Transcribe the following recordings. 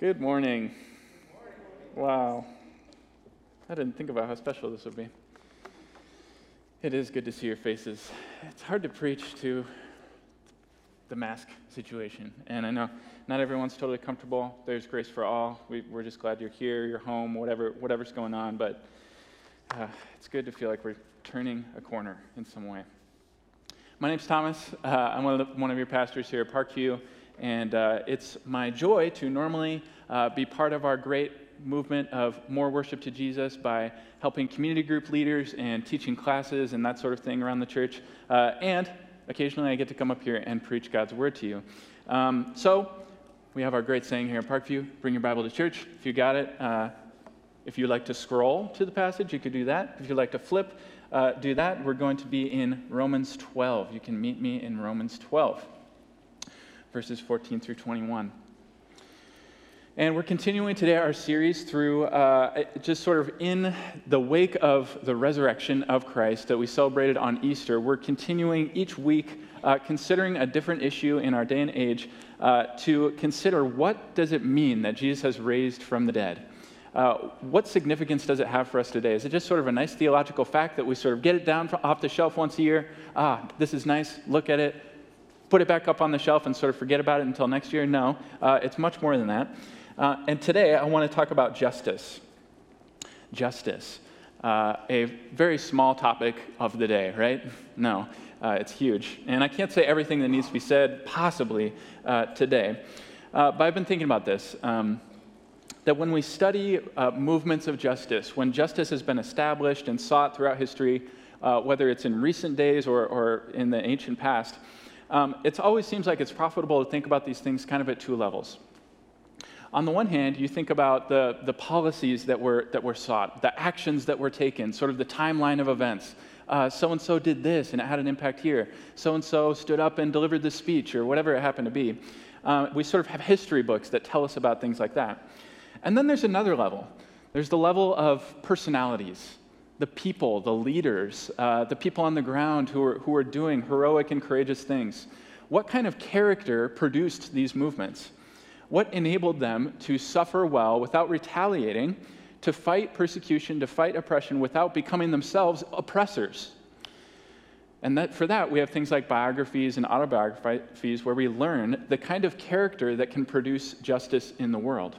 Good morning. Wow. I didn't think about how special this would be. It is good to see your faces. It's hard to preach to the mask situation. And I know not everyone's totally comfortable. There's grace for all. We, are just glad you're here, you're home, whatever, whatever's going on. But uh, it's good to feel like we're turning a corner in some way. My name's Thomas. Uh, I'm one of, the, one of your pastors here at Parkview. And uh, it's my joy to normally uh, be part of our great movement of more worship to Jesus by helping community group leaders and teaching classes and that sort of thing around the church. Uh, and occasionally I get to come up here and preach God's word to you. Um, so we have our great saying here in Parkview bring your Bible to church. If you got it, uh, if you'd like to scroll to the passage, you could do that. If you'd like to flip, uh, do that. We're going to be in Romans 12. You can meet me in Romans 12 verses 14 through 21. And we're continuing today our series through uh, just sort of in the wake of the resurrection of Christ that we celebrated on Easter. We're continuing each week uh, considering a different issue in our day and age uh, to consider what does it mean that Jesus has raised from the dead. Uh, what significance does it have for us today? Is it just sort of a nice theological fact that we sort of get it down off the shelf once a year? Ah, this is nice, look at it, put it back up on the shelf and sort of forget about it until next year. No, uh, it's much more than that. Uh, and today I want to talk about justice. Justice. Uh, a very small topic of the day, right? No, uh, it's huge. And I can't say everything that needs to be said, possibly, uh, today. Uh, but I've been thinking about this. Um, that when we study movements of justice, when justice has been established and sought throughout history, whether it's in recent days or, or in the ancient past, um, it always seems like it's profitable to think about these things kind of at two levels. On the one hand, you think about the, the policies that were, that were sought, the actions that were taken, sort of the timeline of events. So and so did this, and it had an impact here. So and so stood up and delivered this speech, or whatever it happened to be. Uh, we sort of have history books that tell us about things like that. And then there's another level there's the level of personalities the people, the leaders, uh, the people on the ground who are, who are doing heroic and courageous things. What kind of character produced these movements? What enabled them to suffer well without retaliating, to fight persecution, to fight oppression without becoming themselves oppressors? And that, for that, we have things like biographies and autobiographies where we learn the kind of character that can produce justice in the world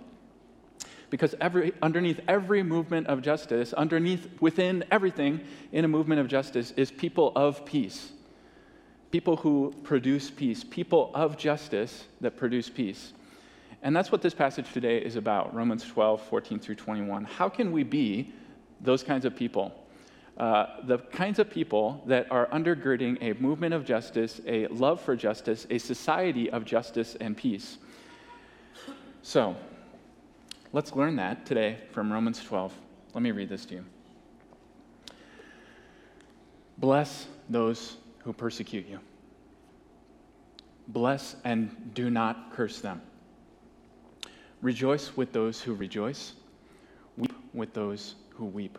because every, underneath every movement of justice, underneath, within everything in a movement of justice, is people of peace. People who produce peace, people of justice that produce peace. And that's what this passage today is about Romans 12, 14 through 21. How can we be those kinds of people? Uh, the kinds of people that are undergirding a movement of justice, a love for justice, a society of justice and peace. So, Let's learn that today from Romans 12. Let me read this to you. Bless those who persecute you. Bless and do not curse them. Rejoice with those who rejoice. Weep with those who weep.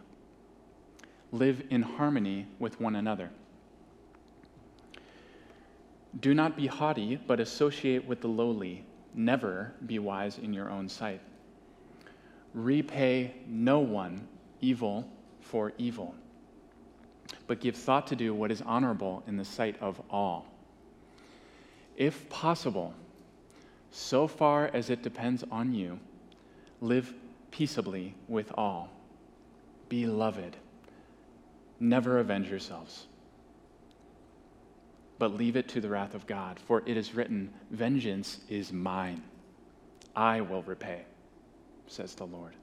Live in harmony with one another. Do not be haughty, but associate with the lowly. Never be wise in your own sight repay no one evil for evil, but give thought to do what is honorable in the sight of all. If possible, so far as it depends on you, live peaceably with all. Beloved, never avenge yourselves, but leave it to the wrath of God, for it is written, Vengeance is mine, I will repay says the Lord.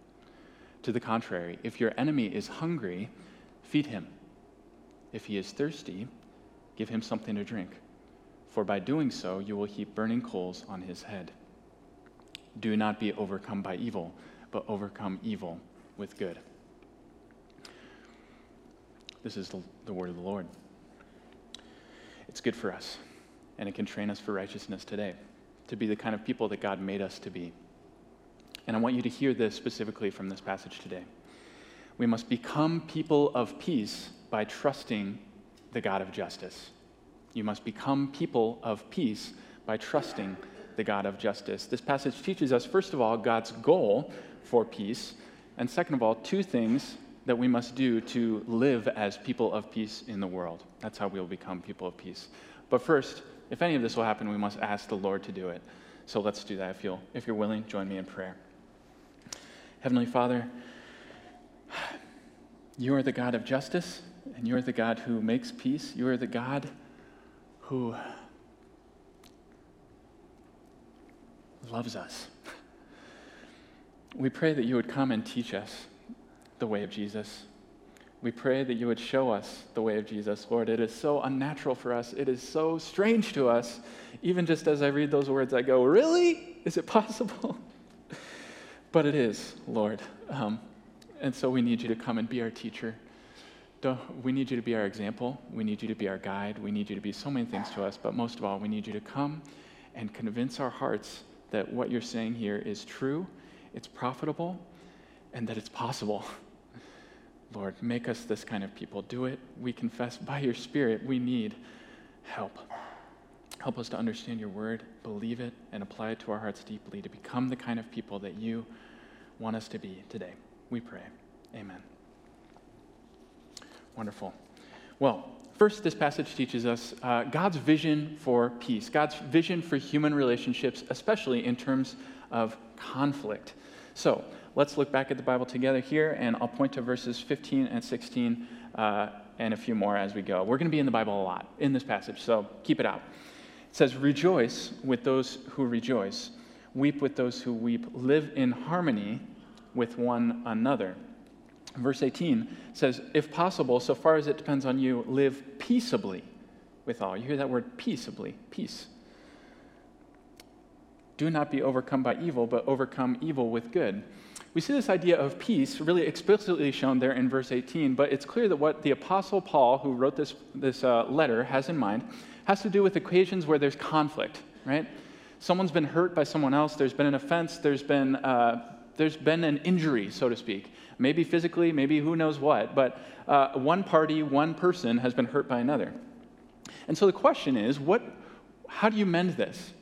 To the contrary, if your enemy is hungry, feed him. If he is thirsty, give him something to drink, for by doing so you will heap burning coals on his head. Do not be overcome by evil, but overcome evil with good. This is the, the word of the Lord. It's good for us, and it can train us for righteousness today, to be the kind of people that God made us to be. And I want you to hear this specifically from this passage today. We must become people of peace by trusting the God of justice. You must become people of peace by trusting the God of justice. This passage teaches us, first of all, God's goal for peace, and second of all, two things that we must do to live as people of peace in the world. That's how we'll become people of peace. But first, if any of this will happen, we must ask the Lord to do it. So let's do that. If, you'll, if you're willing, join me in prayer. Heavenly Father, you are the God of justice, and you are the God who makes peace. You are the God who loves us. We pray that you would come and teach us the way of Jesus. We pray that you would show us the way of Jesus, Lord. It is so unnatural for us. It is so strange to us. Even just as I read those words, I go, Really? Is it possible? but it is, Lord. Um, and so we need you to come and be our teacher. We need you to be our example. We need you to be our guide. We need you to be so many things to us. But most of all, we need you to come and convince our hearts that what you're saying here is true, it's profitable, and that it's possible. Lord, make us this kind of people. Do it. We confess by your Spirit we need help. Help us to understand your word, believe it, and apply it to our hearts deeply to become the kind of people that you want us to be today. We pray. Amen. Wonderful. Well, first, this passage teaches us uh, God's vision for peace, God's vision for human relationships, especially in terms of conflict. So, let's look back at the Bible together here, and I'll point to verses 15 and 16 uh, and a few more as we go. We're going to be in the Bible a lot in this passage, so keep it out. It says, Rejoice with those who rejoice, weep with those who weep, live in harmony with one another. Verse 18 says, If possible, so far as it depends on you, live peaceably with all. You hear that word peaceably, peace. Do not be overcome by evil, but overcome evil with good. We see this idea of peace really explicitly shown there in verse 18, but it's clear that what the Apostle Paul, who wrote this, this uh, letter, has in mind has to do with occasions where there's conflict, right? Someone's been hurt by someone else, there's been an offense, there's been, uh, there's been an injury, so to speak. Maybe physically, maybe who knows what, but uh, one party, one person has been hurt by another. And so the question is what, how do you mend this?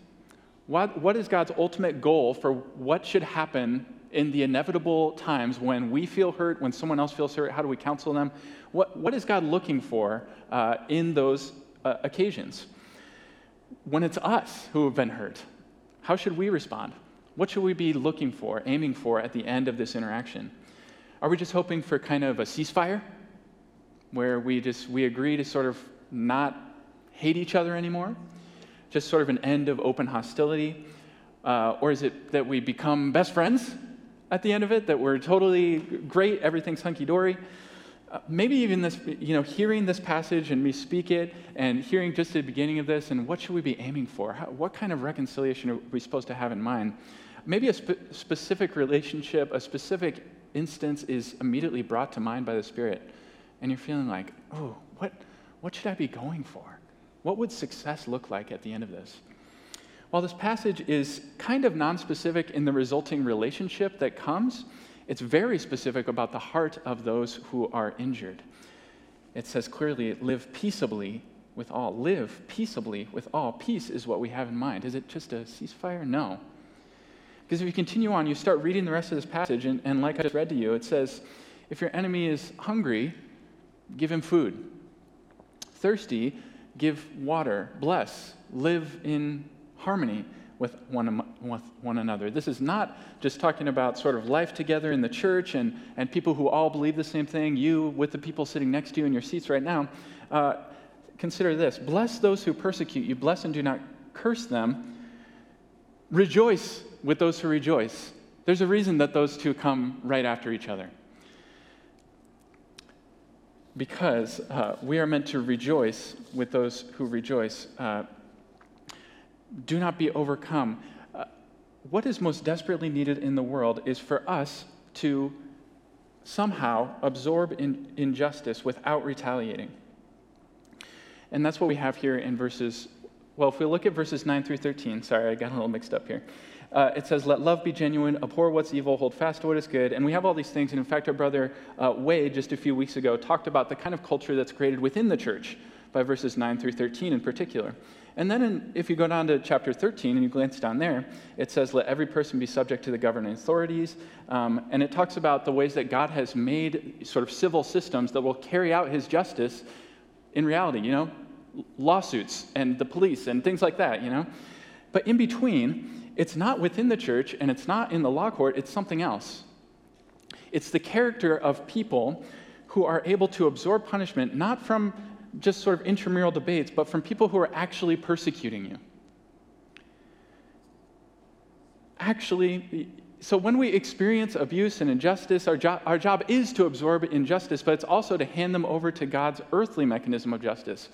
What, what is God's ultimate goal for what should happen in the inevitable times when we feel hurt, when someone else feels hurt, how do we counsel them? What, what is God looking for uh, in those uh, occasions? When it's us who have been hurt, how should we respond? What should we be looking for, aiming for at the end of this interaction? Are we just hoping for kind of a ceasefire where we just we agree to sort of not hate each other anymore? Just sort of an end of open hostility? Uh, or is it that we become best friends at the end of it, that we're totally great, everything's hunky dory. Maybe even this, you know, hearing this passage and me speak it and hearing just the beginning of this and what should we be aiming for? How, what kind of reconciliation are we supposed to have in mind? Maybe a spe- specific relationship, a specific instance is immediately brought to mind by the Spirit, and you're feeling like, oh, what, what should I be going for? What would success look like at the end of this? While this passage is kind of nonspecific in the resulting relationship that comes, it's very specific about the heart of those who are injured. It says clearly, live peaceably with all. Live peaceably with all. Peace is what we have in mind. Is it just a ceasefire? No. Because if you continue on, you start reading the rest of this passage, and, and like I just read to you, it says, if your enemy is hungry, give him food. Thirsty, give water. Bless. Live in harmony with one, with one another. This is not just talking about sort of life together in the church and, and people who all believe the same thing, you with the people sitting next to you in your seats right now. Uh, consider this Bless those who persecute you, bless and do not curse them. Rejoice with those who rejoice. There's a reason that those two come right after each other. Because uh, we are meant to rejoice with those who rejoice. Uh, do not be overcome. Uh, what is most desperately needed in the world is for us to somehow absorb in, injustice without retaliating. And that's what we have here in verses, well, if we look at verses 9 through 13, sorry, I got a little mixed up here. Uh, it says, Let love be genuine, abhor what's evil, hold fast to what is good. And we have all these things. And in fact, our brother uh, Wade, just a few weeks ago, talked about the kind of culture that's created within the church by verses 9 through 13 in particular. And then in, if you go down to chapter 13 and you glance down there, it says, Let every person be subject to the governing authorities. Um, and it talks about the ways that God has made sort of civil systems that will carry out his justice in reality, you know, lawsuits and the police and things like that, you know. But in between, it's not within the church and it's not in the law court, it's something else. It's the character of people who are able to absorb punishment not from just sort of intramural debates, but from people who are actually persecuting you. Actually, so when we experience abuse and injustice, our, jo- our job is to absorb injustice, but it's also to hand them over to God's earthly mechanism of justice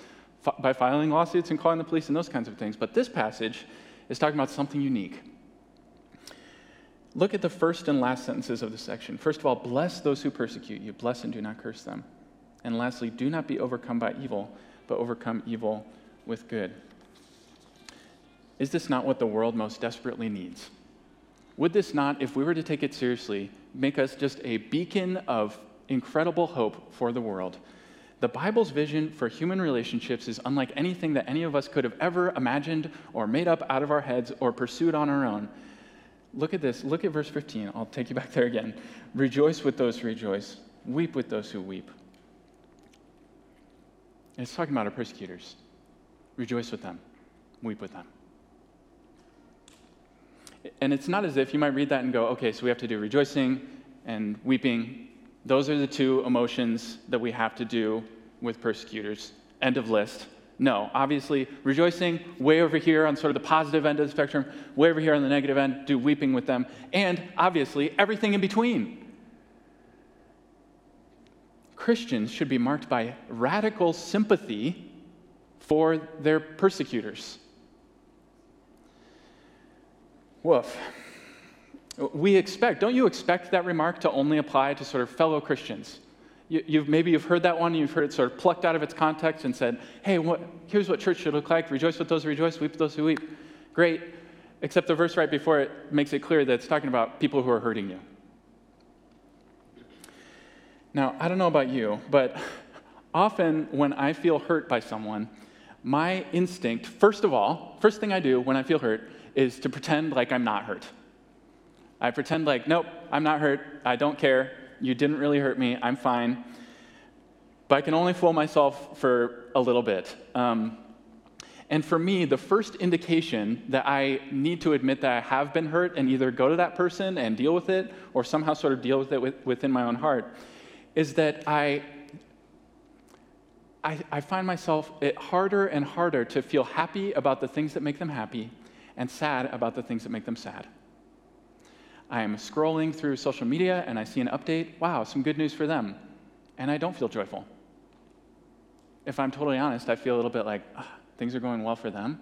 f- by filing lawsuits and calling the police and those kinds of things. But this passage is talking about something unique. Look at the first and last sentences of the section. First of all, bless those who persecute you, bless and do not curse them. And lastly, do not be overcome by evil, but overcome evil with good. Is this not what the world most desperately needs? Would this not, if we were to take it seriously, make us just a beacon of incredible hope for the world? The Bible's vision for human relationships is unlike anything that any of us could have ever imagined or made up out of our heads or pursued on our own. Look at this. Look at verse 15. I'll take you back there again. Rejoice with those who rejoice, weep with those who weep. And it's talking about our persecutors. Rejoice with them, weep with them. And it's not as if you might read that and go, okay, so we have to do rejoicing and weeping. Those are the two emotions that we have to do with persecutors. End of list. No, obviously, rejoicing way over here on sort of the positive end of the spectrum, way over here on the negative end, do weeping with them, and obviously, everything in between. Christians should be marked by radical sympathy for their persecutors. Woof. We expect, don't you expect that remark to only apply to sort of fellow Christians? You, have maybe you've heard that one, you've heard it sort of plucked out of its context and said, hey, what, here's what church should look like rejoice with those who rejoice, weep with those who weep. Great. Except the verse right before it makes it clear that it's talking about people who are hurting you. Now, I don't know about you, but often when I feel hurt by someone, my instinct, first of all, first thing I do when I feel hurt is to pretend like I'm not hurt. I pretend like, nope, I'm not hurt. I don't care. You didn't really hurt me. I'm fine. But I can only fool myself for a little bit. Um, and for me, the first indication that I need to admit that I have been hurt and either go to that person and deal with it or somehow sort of deal with it with, within my own heart is that I, I, I find myself it harder and harder to feel happy about the things that make them happy and sad about the things that make them sad. I am scrolling through social media and I see an update. Wow, some good news for them. And I don't feel joyful. If I'm totally honest, I feel a little bit like things are going well for them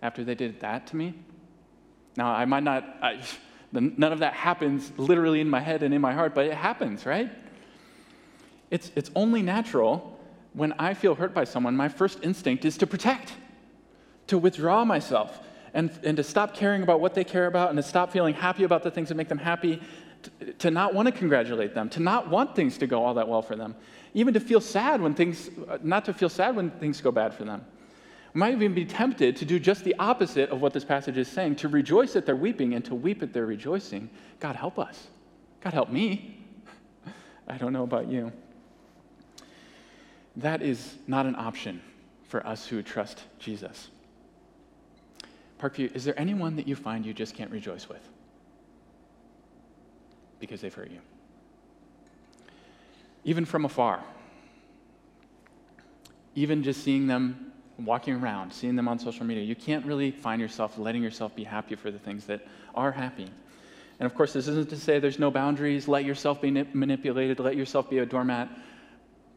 after they did that to me. Now, I might not, I, none of that happens literally in my head and in my heart, but it happens, right? It's, it's only natural when I feel hurt by someone, my first instinct is to protect, to withdraw myself, and, and to stop caring about what they care about, and to stop feeling happy about the things that make them happy, to, to not want to congratulate them, to not want things to go all that well for them, even to feel sad when things, uh, not to feel sad when things go bad for them. We might even be tempted to do just the opposite of what this passage is saying, to rejoice at their weeping and to weep at their rejoicing. God help us. God help me. I don't know about you. That is not an option for us who trust Jesus. Parkview, is there anyone that you find you just can't rejoice with? Because they've hurt you. Even from afar. Even just seeing them walking around, seeing them on social media, you can't really find yourself letting yourself be happy for the things that are happy. And of course, this isn't to say there's no boundaries, let yourself be manipulated, let yourself be a doormat.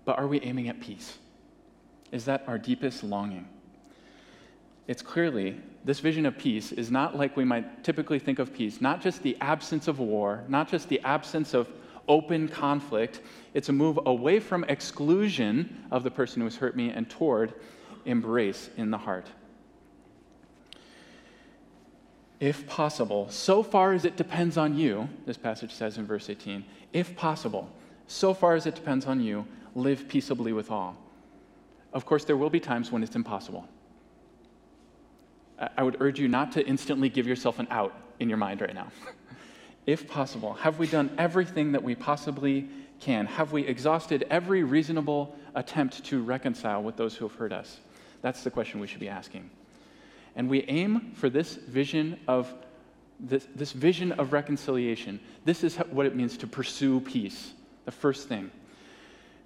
But are we aiming at peace? Is that our deepest longing? It's clearly, this vision of peace is not like we might typically think of peace, not just the absence of war, not just the absence of open conflict. It's a move away from exclusion of the person who has hurt me and toward embrace in the heart. If possible, so far as it depends on you, this passage says in verse 18, if possible, so far as it depends on you, live peaceably with all. Of course, there will be times when it's impossible. I would urge you not to instantly give yourself an out in your mind right now. if possible, have we done everything that we possibly can? Have we exhausted every reasonable attempt to reconcile with those who have hurt us? That's the question we should be asking. And we aim for this vision of this, this vision of reconciliation. This is what it means to pursue peace. The first thing,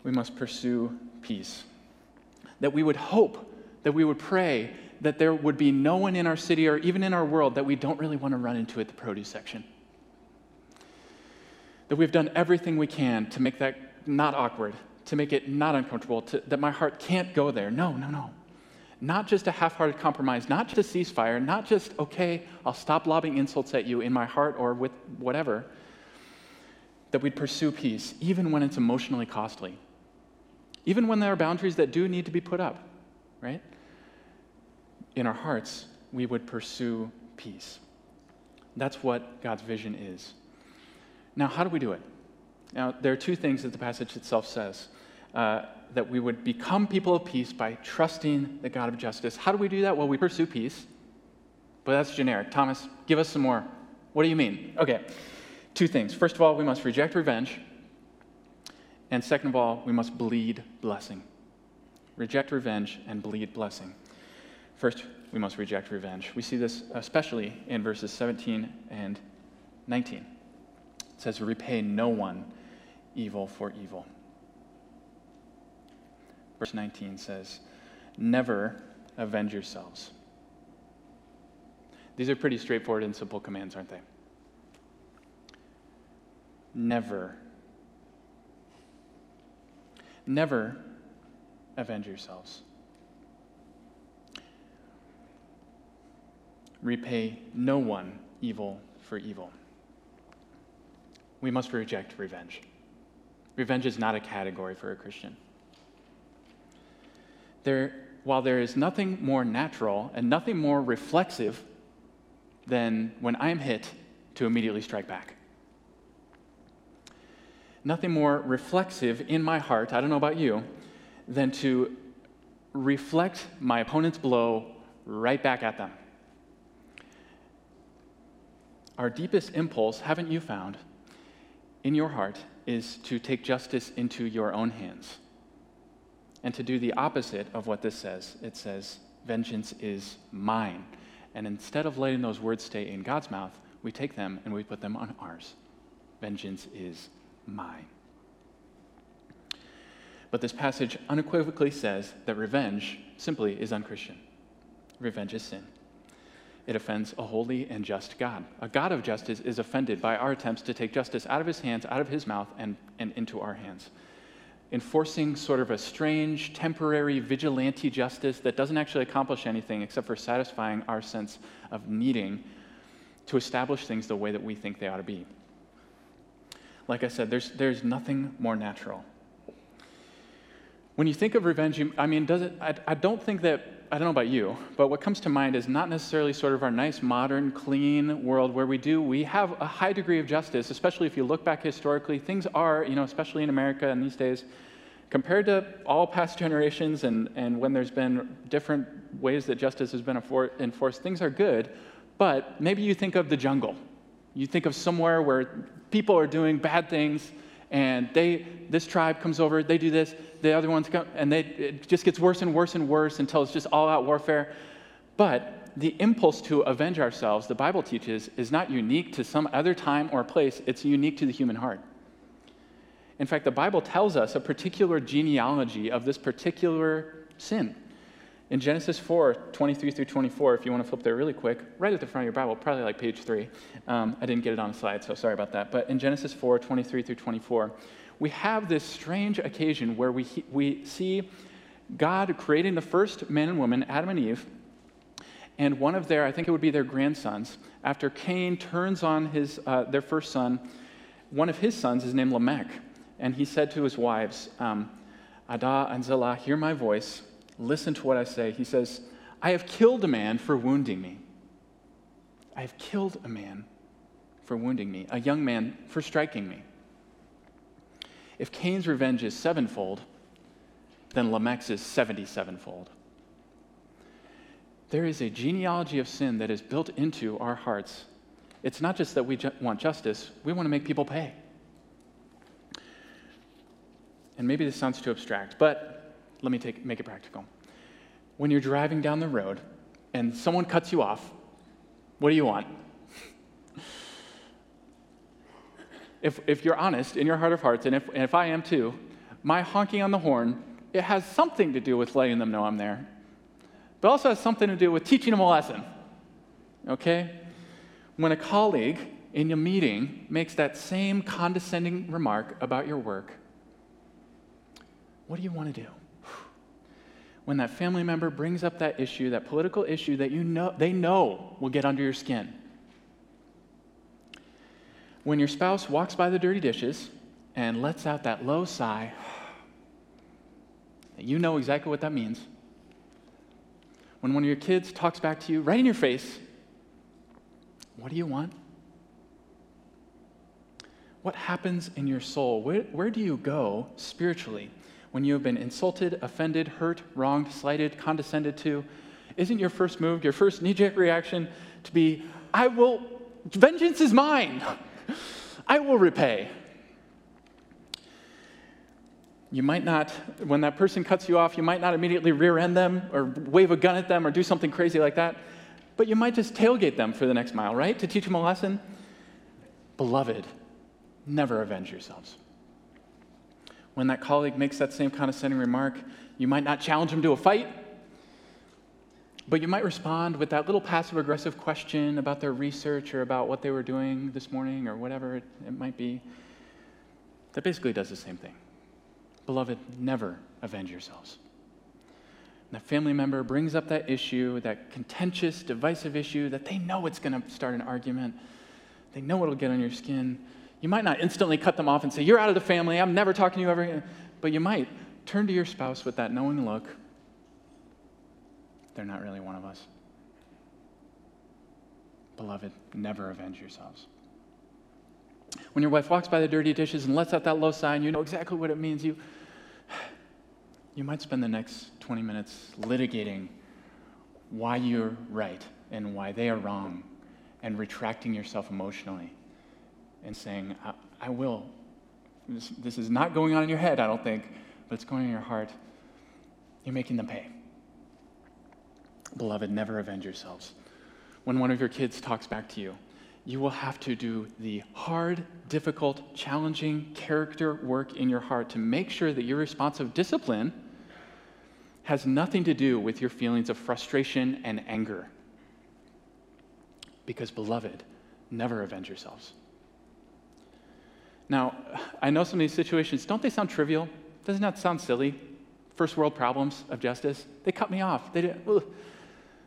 we must pursue peace. That we would hope, that we would pray that there would be no one in our city or even in our world that we don't really want to run into at the produce section. That we've done everything we can to make that not awkward, to make it not uncomfortable, to, that my heart can't go there. No, no, no. Not just a half hearted compromise, not just a ceasefire, not just, okay, I'll stop lobbing insults at you in my heart or with whatever. That we'd pursue peace, even when it's emotionally costly, even when there are boundaries that do need to be put up, right? In our hearts, we would pursue peace. That's what God's vision is. Now, how do we do it? Now, there are two things that the passage itself says. Uh, that we would become people of peace by trusting the God of justice. How do we do that? Well, we pursue peace, but that's generic. Thomas, give us some more. What do you mean? Okay, two things. First of all, we must reject revenge. And second of all, we must bleed blessing. Reject revenge and bleed blessing. First, we must reject revenge. We see this especially in verses 17 and 19. It says, Repay no one evil for evil. Verse 19 says, Never avenge yourselves. These are pretty straightforward and simple commands, aren't they? Never. Never avenge yourselves. Repay no one evil for evil. We must reject revenge. Revenge is not a category for a Christian there, while there is nothing more natural and nothing more reflexive than when I'm hit to immediately strike back. Nothing more reflexive in my heart, I don't know about you, than to reflect my opponent's blow right back at them. Our deepest impulse, haven't you found, in your heart is to take justice into your own hands and to do the opposite of what this says. It says, Vengeance is mine. And instead of letting those words stay in God's mouth, we take them and we put them on ours. Vengeance is mine. But this passage unequivocally says that revenge simply is unchristian. Revenge is sin. It offends a holy and just God. A God of justice is offended by our attempts to take justice out of his hands, out of his mouth, and, and into our hands enforcing sort of a strange, temporary vigilante justice that doesn't actually accomplish anything except for satisfying our sense of needing to establish things the way that we think they ought to be. Like I said, there's, there's nothing more natural. When you think of revenge, I mean, does it, I, I don't think that I don't know about you, but what comes to mind is not necessarily sort of our nice, modern, clean world where we do, we have a high degree of justice, especially if you look back historically. Things are, you know, especially in America in these days, compared to all past generations and, and when there's been different ways that justice has been enforced, things are good. But maybe you think of the jungle. You think of somewhere where people are doing bad things and they this tribe comes over they do this the other ones come and they it just gets worse and worse and worse until it's just all out warfare. But the impulse to avenge ourselves the bible teaches is not unique to some other time or place. It's unique to the human heart. In fact the bible tells us a particular genealogy of this particular sin in Genesis 4, 23 through 24, if you want to flip there really quick, right at the front of your Bible, probably like page 3. Um, I didn't get it on a slide, so sorry about that. But in Genesis 4, 23 through 24, we have this strange occasion where we, we see God creating the first man and woman, Adam and Eve, and one of their, I think it would be their grandsons, after Cain turns on his, uh, their first son, one of his sons is named Lamech. And he said to his wives, um, Adah and Zillah, hear my voice Listen to what I say. He says, I have killed a man for wounding me. I have killed a man for wounding me, a young man for striking me. If Cain's revenge is sevenfold, then Lamech's is 77fold. there is a genealogy of sin that is built into our hearts. It's not just that we ju- want justice, we want to make people pay. And maybe this sounds too abstract, but let me take, make it practical. When you're driving down the road and someone cuts you off, what do you want? if, if you're honest in your heart of hearts, and if, and if I am too, my honking on the horn, it has something to do with letting them know I'm there, but also has something to do with teaching them a lesson. Okay? When a colleague in a meeting makes that same condescending remark about your work, what do you want to do? When that family member brings up that issue, that political issue that you know they know will get under your skin. When your spouse walks by the dirty dishes and lets out that low sigh, you know exactly what that means. When one of your kids talks back to you right in your face, what do you want? What happens in your soul? Where, where do you go spiritually when you have been insulted, offended, hurt, wronged, slighted, condescended to? Isn't your first move, your first knee jerk reaction to be, I will, vengeance is mine, I will repay? You might not, when that person cuts you off, you might not immediately rear end them or wave a gun at them or do something crazy like that, but you might just tailgate them for the next mile, right? To teach them a lesson. Beloved, never avenge yourselves. When that colleague makes that same condescending remark, you might not challenge them to a fight, but you might respond with that little passive aggressive question about their research or about what they were doing this morning or whatever it, it might be. That basically does the same thing. Beloved, never avenge yourselves. And that family member brings up that issue, that contentious, divisive issue that they know it's going to start an argument. They know it'll get on your skin. You might not instantly cut them off and say, You're out of the family. I'm never talking to you ever again. But you might turn to your spouse with that knowing look. They're not really one of us. Beloved, never avenge yourselves. When your wife walks by the dirty dishes and lets out that low sigh, and you know exactly what it means, you, you might spend the next 20 minutes litigating why you're right and why they are wrong and retracting yourself emotionally and saying, I, I will. This, this is not going on in your head, I don't think, but it's going on in your heart. You're making them pay. Beloved, never avenge yourselves. When one of your kids talks back to you, you will have to do the hard, difficult, challenging character work in your heart to make sure that your response of discipline has nothing to do with your feelings of frustration and anger. Because, beloved, never avenge yourselves. Now, I know some of these situations, don't they sound trivial? Doesn't that sound silly? First world problems of justice. They cut me off. They did.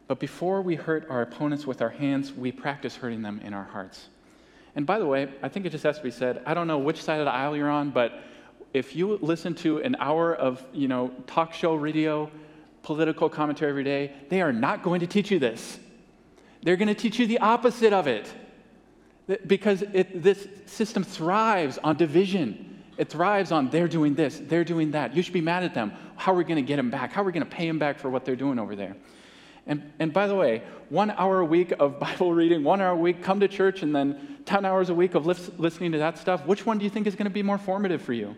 But before we hurt our opponents with our hands, we practice hurting them in our hearts. And by the way, I think it just has to be said I don't know which side of the aisle you're on, but if you listen to an hour of you know, talk show radio, political commentary every day, they are not going to teach you this. They're going to teach you the opposite of it. Because it, this system thrives on division. It thrives on they're doing this, they're doing that. You should be mad at them. How are we going to get them back? How are we going to pay them back for what they're doing over there? And, and by the way, one hour a week of Bible reading, one hour a week, come to church, and then 10 hours a week of listening to that stuff, which one do you think is going to be more formative for you?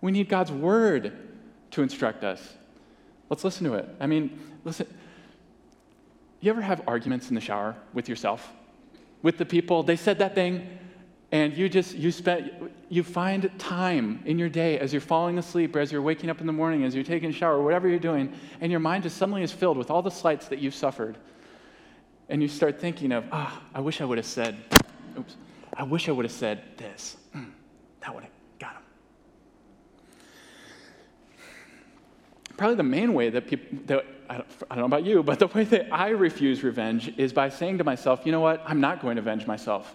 We need God's word to instruct us. Let's listen to it. I mean, listen. You ever have arguments in the shower with yourself? With the people, they said that thing, and you just you spent you find time in your day as you're falling asleep or as you're waking up in the morning as you're taking a shower whatever you're doing and your mind just suddenly is filled with all the slights that you've suffered. And you start thinking of ah oh, i wish i would have said oops i wish i would have said this. Mm, that would have got him probably the main way that people that I don't, I don't know about you but the way that i refuse revenge is by saying to myself you know what i'm not going to avenge myself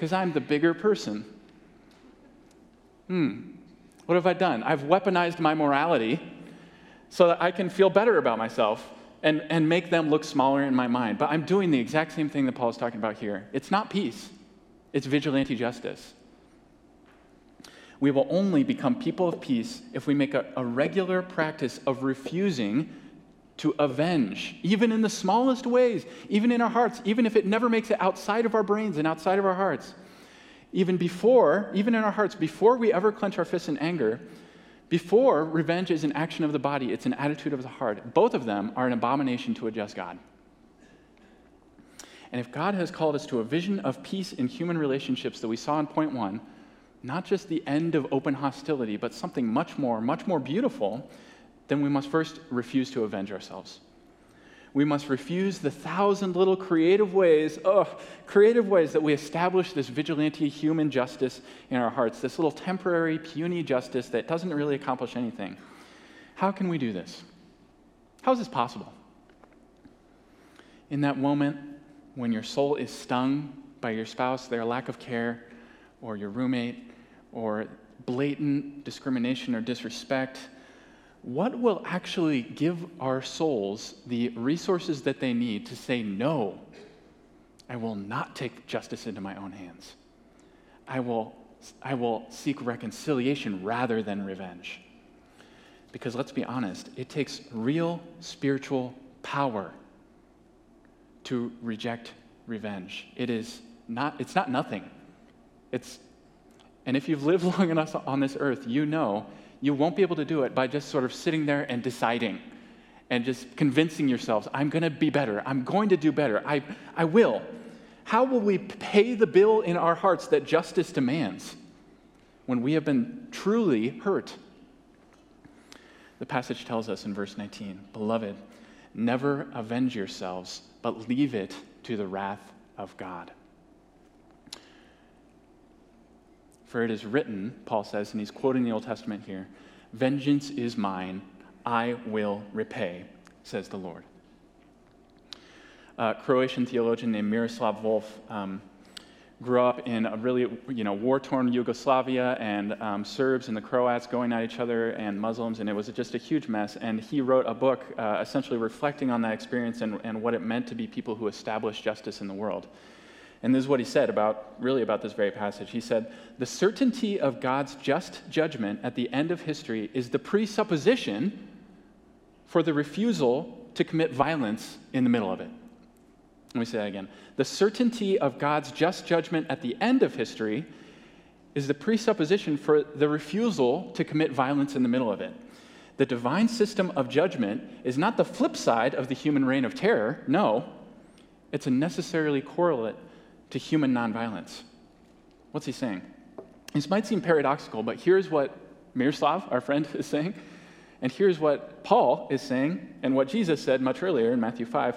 because I'm the bigger person. Hmm, what have I done? I've weaponized my morality so that I can feel better about myself and, and make them look smaller in my mind. But I'm doing the exact same thing that Paul is talking about here. It's not peace, it's vigilante justice. We will only become people of peace if we make a, a regular practice of refusing to avenge, even in the smallest ways, even in our hearts, even if it never makes it outside of our brains and outside of our hearts. Even before, even in our hearts, before we ever clench our fists in anger, before revenge is an action of the body, it's an attitude of the heart. Both of them are an abomination to a just God. And if God has called us to a vision of peace in human relationships that we saw in point one, not just the end of open hostility, but something much more, much more beautiful, then we must first refuse to avenge ourselves. We must refuse the thousand little creative ways, oh, creative ways that we establish this vigilante human justice in our hearts, this little temporary, puny justice that doesn't really accomplish anything. How can we do this? How is this possible? In that moment when your soul is stung by your spouse, their lack of care, or your roommate, or blatant discrimination or disrespect, what will actually give our souls the resources that they need to say, No, I will not take justice into my own hands. I will, I will seek reconciliation rather than revenge. Because let's be honest, it takes real spiritual power to reject revenge. It is not, it's not nothing. It's, and if you've lived long enough on this earth, you know you won't be able to do it by just sort of sitting there and deciding and just convincing yourselves, I'm going to be better. I'm going to do better. I, I will. How will we pay the bill in our hearts that justice demands when we have been truly hurt? The passage tells us in verse 19 Beloved, never avenge yourselves, but leave it to the wrath of God. For it is written, Paul says, and he's quoting the Old Testament here Vengeance is mine, I will repay, says the Lord. A Croatian theologian named Miroslav Volf um, grew up in a really you know, war torn Yugoslavia and um, Serbs and the Croats going at each other and Muslims, and it was just a huge mess. And he wrote a book uh, essentially reflecting on that experience and, and what it meant to be people who established justice in the world. And this is what he said about, really, about this very passage. He said, The certainty of God's just judgment at the end of history is the presupposition for the refusal to commit violence in the middle of it. Let me say that again. The certainty of God's just judgment at the end of history is the presupposition for the refusal to commit violence in the middle of it. The divine system of judgment is not the flip side of the human reign of terror. No, it's a necessarily correlate to human nonviolence. What's he saying? This might seem paradoxical, but here's what Miroslav, our friend, is saying, and here's what Paul is saying, and what Jesus said much earlier in Matthew 5.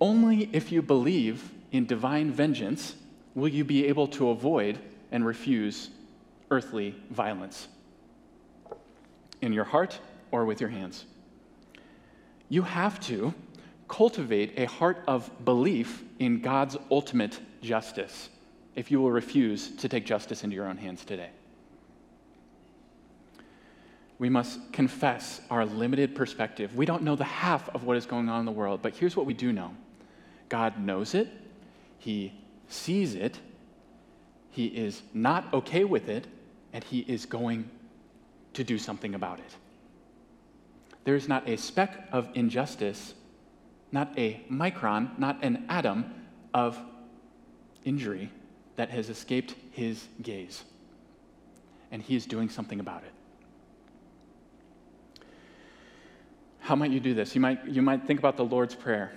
Only if you believe in divine vengeance will you be able to avoid and refuse earthly violence in your heart or with your hands. You have to cultivate a heart of belief in God's ultimate justice if you will refuse to take justice into your own hands today. We must confess our limited perspective. We don't know the half of what is going on in the world, but here's what we do know God knows it, He sees it, He is not okay with it, and He is going to do something about it. There is not a speck of injustice, not a micron, not an atom of injury that has escaped his gaze. And he is doing something about it. How might you do this? You might, you might think about the Lord's Prayer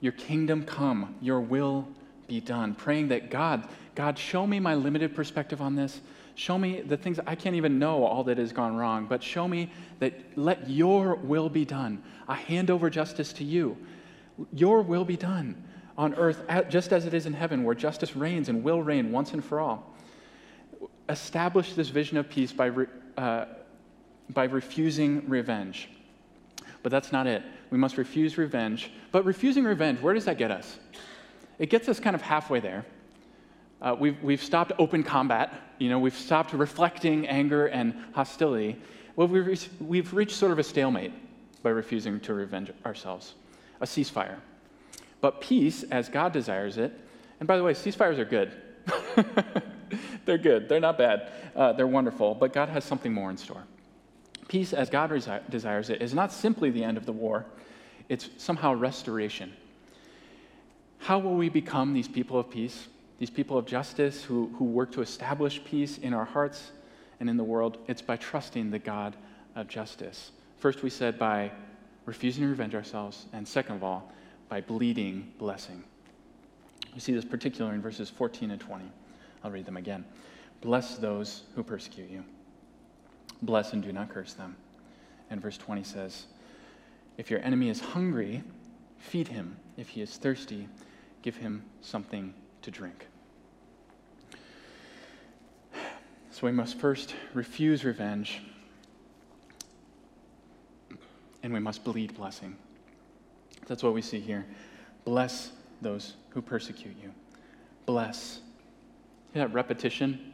Your kingdom come, your will be done. Praying that God, God, show me my limited perspective on this. Show me the things I can't even know all that has gone wrong, but show me that let your will be done. I hand over justice to you. Your will be done on earth just as it is in heaven, where justice reigns and will reign once and for all. Establish this vision of peace by, re, uh, by refusing revenge. But that's not it. We must refuse revenge. But refusing revenge, where does that get us? It gets us kind of halfway there. Uh, we've, we've stopped open combat. You know, we've stopped reflecting anger and hostility. Well, we've, we've reached sort of a stalemate by refusing to revenge ourselves, a ceasefire. But peace, as God desires it, and by the way, ceasefires are good. they're good. They're not bad. Uh, they're wonderful. But God has something more in store. Peace, as God resi- desires it, is not simply the end of the war, it's somehow restoration. How will we become these people of peace, these people of justice who, who work to establish peace in our hearts and in the world? It's by trusting the God of justice. First, we said by refusing to revenge ourselves, and second of all, by bleeding blessing. We see this particular in verses 14 and 20. I'll read them again. Bless those who persecute you. Bless and do not curse them. And verse 20 says, If your enemy is hungry, feed him. If he is thirsty, give him something to drink. So we must first refuse revenge, and we must bleed blessing. That's what we see here. Bless those who persecute you. Bless. See that repetition?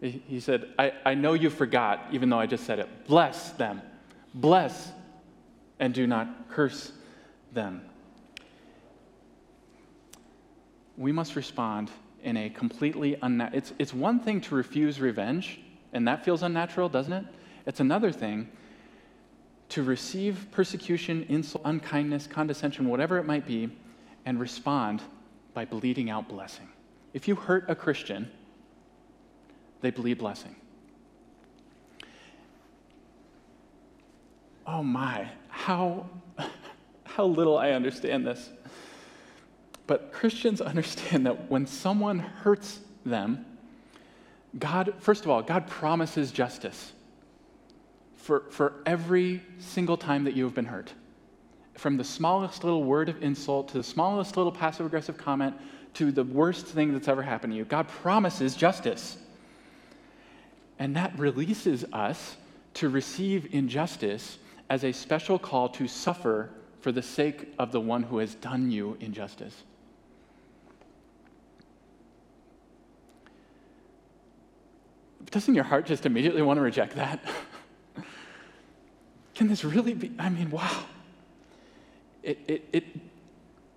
He said, I, I know you forgot, even though I just said it. Bless them. Bless and do not curse them. We must respond in a completely unnatural. It's, it's one thing to refuse revenge, and that feels unnatural, doesn't it? It's another thing to receive persecution, insult, unkindness, condescension, whatever it might be, and respond by bleeding out blessing. If you hurt a Christian, they bleed blessing. Oh my, how, how little I understand this. But Christians understand that when someone hurts them, God, first of all, God promises justice for, for every single time that you have been hurt. From the smallest little word of insult to the smallest little passive aggressive comment to the worst thing that's ever happened to you, God promises justice. And that releases us to receive injustice as a special call to suffer for the sake of the one who has done you injustice. Doesn't your heart just immediately want to reject that? Can this really be? I mean, wow. It, it, it,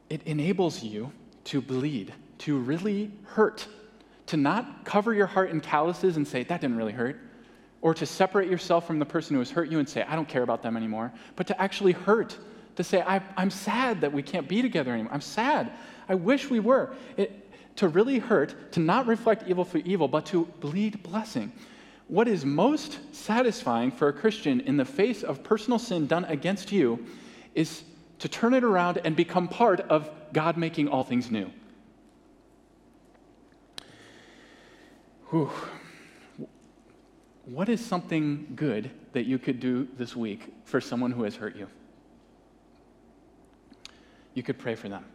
it enables you to bleed, to really hurt, to not cover your heart in calluses and say, that didn't really hurt, or to separate yourself from the person who has hurt you and say, I don't care about them anymore, but to actually hurt, to say, I, am sad that we can't be together anymore. I'm sad. I wish we were. It, to really hurt, to not reflect evil for evil, but to bleed blessing. What is most satisfying for a Christian in the face of personal sin done against you is to turn it around and become part of God making all things new. Whew. What is something good that you could do this week for someone who has hurt you? You could pray for them.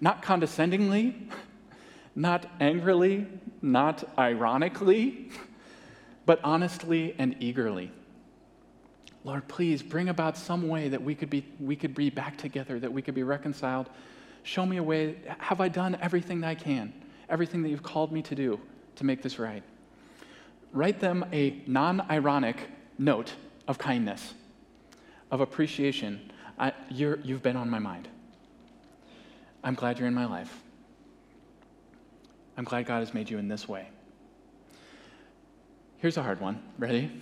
Not condescendingly, not angrily, not ironically, but honestly and eagerly. Lord, please bring about some way that we could be, we could be back together, that we could be reconciled. Show me a way. Have I done everything that I can? Everything that you've called me to do to make this right? Write them a non ironic note of kindness, of appreciation. I, you have been on my mind. I'm glad you're in my life. I'm glad God has made you in this way. Here's a hard one. Ready?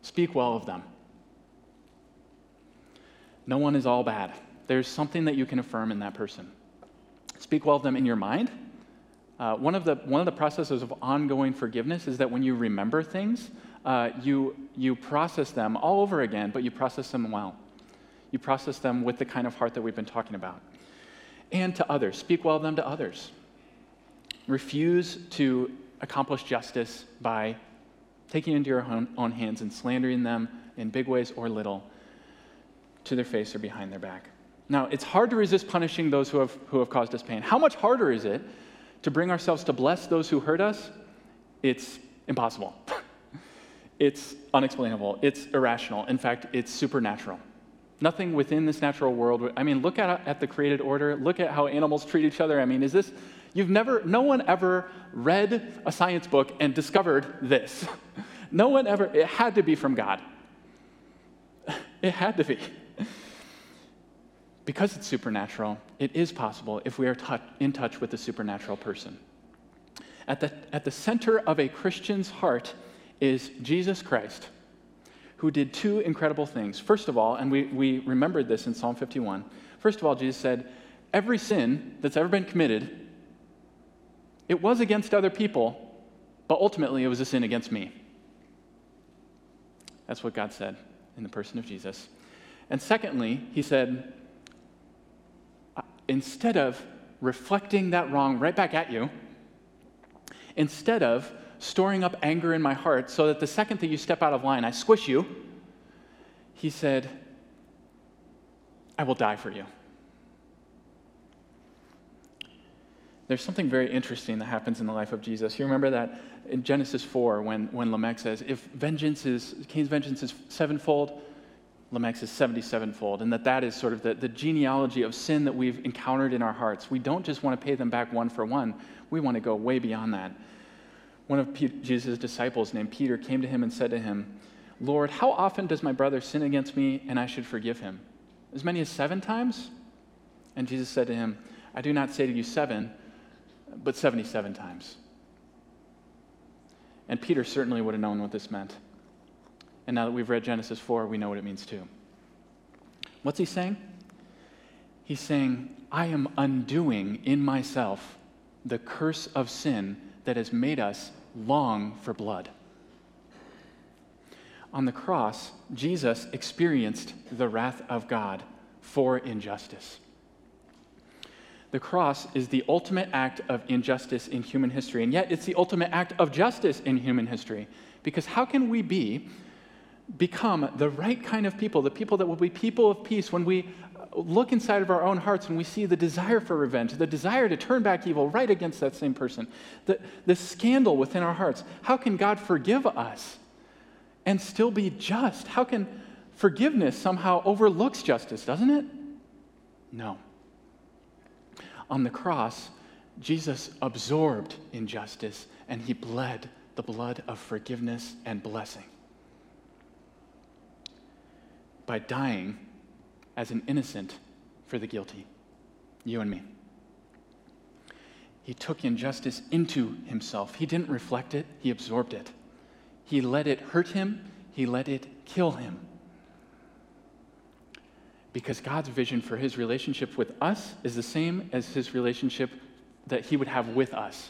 Speak well of them. No one is all bad. There's something that you can affirm in that person. Speak well of them in your mind. Uh, one, of the, one of the processes of ongoing forgiveness is that when you remember things, uh, you, you process them all over again, but you process them well. You process them with the kind of heart that we've been talking about. And to others, speak well of them to others. Refuse to accomplish justice by taking into your own, own hands and slandering them in big ways or little to their face or behind their back. Now, it's hard to resist punishing those who have, who have caused us pain. How much harder is it to bring ourselves to bless those who hurt us? It's impossible. it's unexplainable. It's irrational. In fact, it's supernatural. Nothing within this natural world. I mean, look at, at the created order. Look at how animals treat each other. I mean, is this, you've never, no one ever read a science book and discovered this. No one ever, it had to be from God. It had to be. Because it's supernatural, it is possible if we are in touch with the supernatural person. At the, at the center of a Christian's heart is Jesus Christ, who did two incredible things. First of all, and we, we remembered this in Psalm 51, first of all, Jesus said, Every sin that's ever been committed, it was against other people, but ultimately it was a sin against me. That's what God said in the person of Jesus. And secondly, he said, instead of reflecting that wrong right back at you, instead of storing up anger in my heart so that the second that you step out of line, I squish you, he said, I will die for you. There's something very interesting that happens in the life of Jesus. You remember that in Genesis 4 when, when Lamech says, if vengeance is, Cain's vengeance is sevenfold, Lamech's is 77fold, and that that is sort of the, the genealogy of sin that we've encountered in our hearts. We don't just want to pay them back one for one, we want to go way beyond that. One of Jesus' disciples named Peter came to him and said to him, Lord, how often does my brother sin against me and I should forgive him? As many as seven times? And Jesus said to him, I do not say to you seven, but 77 times. And Peter certainly would have known what this meant. And now that we've read Genesis 4, we know what it means too. What's he saying? He's saying, I am undoing in myself the curse of sin that has made us long for blood. On the cross, Jesus experienced the wrath of God for injustice. The cross is the ultimate act of injustice in human history, and yet it's the ultimate act of justice in human history. Because how can we be, become the right kind of people, the people that will be people of peace when we look inside of our own hearts and we see the desire for revenge, the desire to turn back evil right against that same person, the, the scandal within our hearts? How can God forgive us and still be just? How can forgiveness somehow overlooks justice, doesn't it? No. On the cross, Jesus absorbed injustice and he bled the blood of forgiveness and blessing. By dying as an innocent for the guilty, you and me. He took injustice into himself. He didn't reflect it, he absorbed it. He let it hurt him, he let it kill him because God's vision for his relationship with us is the same as his relationship that he would have with us.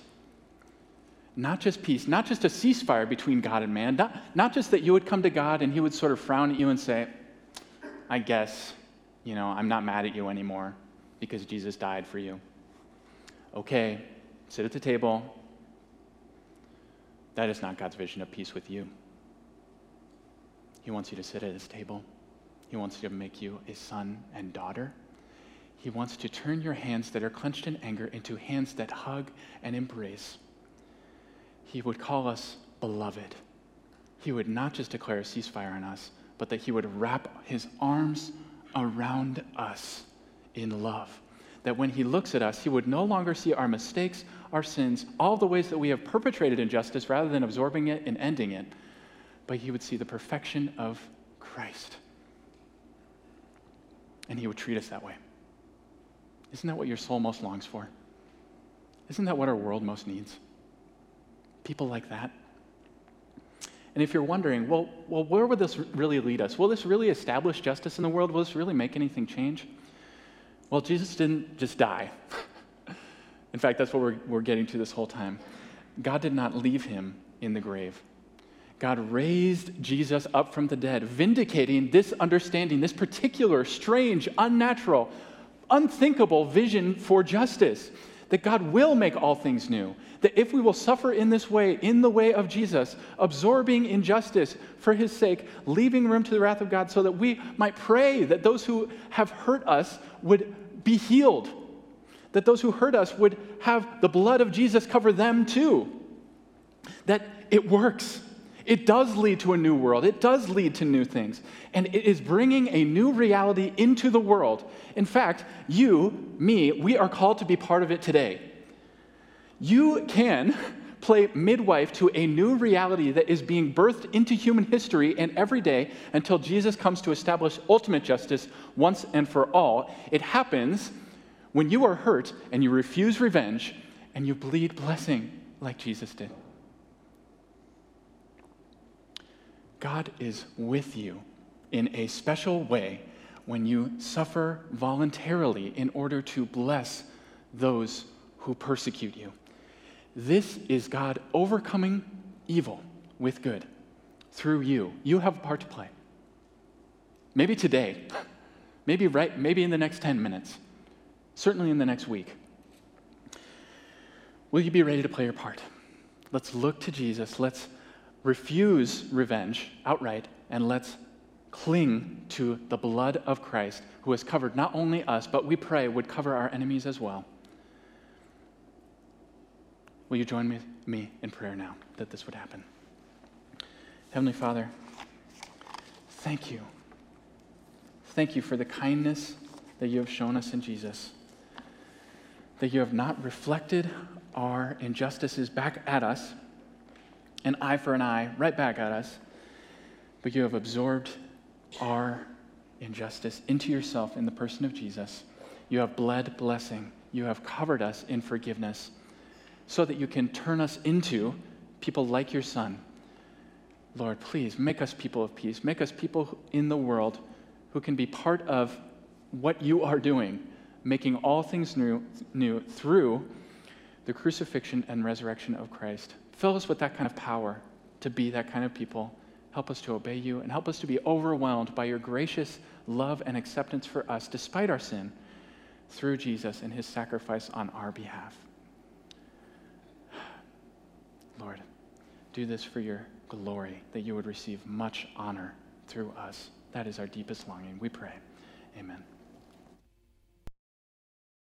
Not just peace, not just a ceasefire between God and man, not, not just that you would come to God and he would sort of frown at you and say, I guess, you know, I'm not mad at you anymore because Jesus died for you. Okay, sit at the table. That is not God's vision of peace with you. He wants you to sit at his table. He wants to make you a son and daughter. He wants to turn your hands that are clenched in anger into hands that hug and embrace. He would call us beloved. He would not just declare a ceasefire on us, but that he would wrap his arms around us in love. That when he looks at us, he would no longer see our mistakes, our sins, all the ways that we have perpetrated injustice rather than absorbing it and ending it, but he would see the perfection of Christ and He would treat us that way. Isn't that what your soul most longs for? Isn't that what our world most needs? People like that. And if you're wondering, well, well, where would this really lead us? Will this really establish justice in the world? Will this really make anything change? Well, Jesus didn't just die. in fact, that's what we're, we're getting to this whole time. God did not leave him in the grave. God raised Jesus up from the dead, vindicating this understanding, this particular, strange, unnatural, unthinkable vision for justice. That God will make all things new. That if we will suffer in this way, in the way of Jesus, absorbing injustice for his sake, leaving room to the wrath of God, so that we might pray that those who have hurt us would be healed. That those who hurt us would have the blood of Jesus cover them too. That it works it does lead to a new world. It does lead to new things. And it is bringing a new reality into the world. In fact, you, me, we are called to be part of it today. You can play midwife to a new reality that is being birthed into human history and every day until Jesus comes to establish ultimate justice once and for all. It happens when you are hurt and you refuse revenge and you bleed blessing like Jesus did. God is with you in a special way when you suffer voluntarily in order to bless those who persecute you. This is God overcoming evil with good through you. You have a part to play. Maybe today, maybe right, maybe in the next 10 minutes, certainly in the next week. Will you be ready to play your part? Let's look to Jesus. Let's refuse revenge outright, and let's cling to the blood of Christ, who has covered not only us, but we pray would cover our enemies as well. Will you join me, in prayer now that this would happen? Heavenly Father, thank you. Thank you for the kindness that you have shown us in Jesus, that you have not reflected our injustices back at us, an eye for an eye, right back at us, but you have absorbed our injustice into yourself in the person of Jesus. You have bled blessing. You have covered us in forgiveness so that you can turn us into people like your Son. Lord, please make us people of peace. Make us people in the world who can be part of what you are doing, making all things new, new through the crucifixion and resurrection of Christ. Fill us with that kind of power to be that kind of people. Help us to obey you and help us to be overwhelmed by your gracious love and acceptance for us despite our sin through Jesus and his sacrifice on our behalf. Lord, do this for your glory, that you would receive much honor through us. That is our deepest longing. We pray. Amen.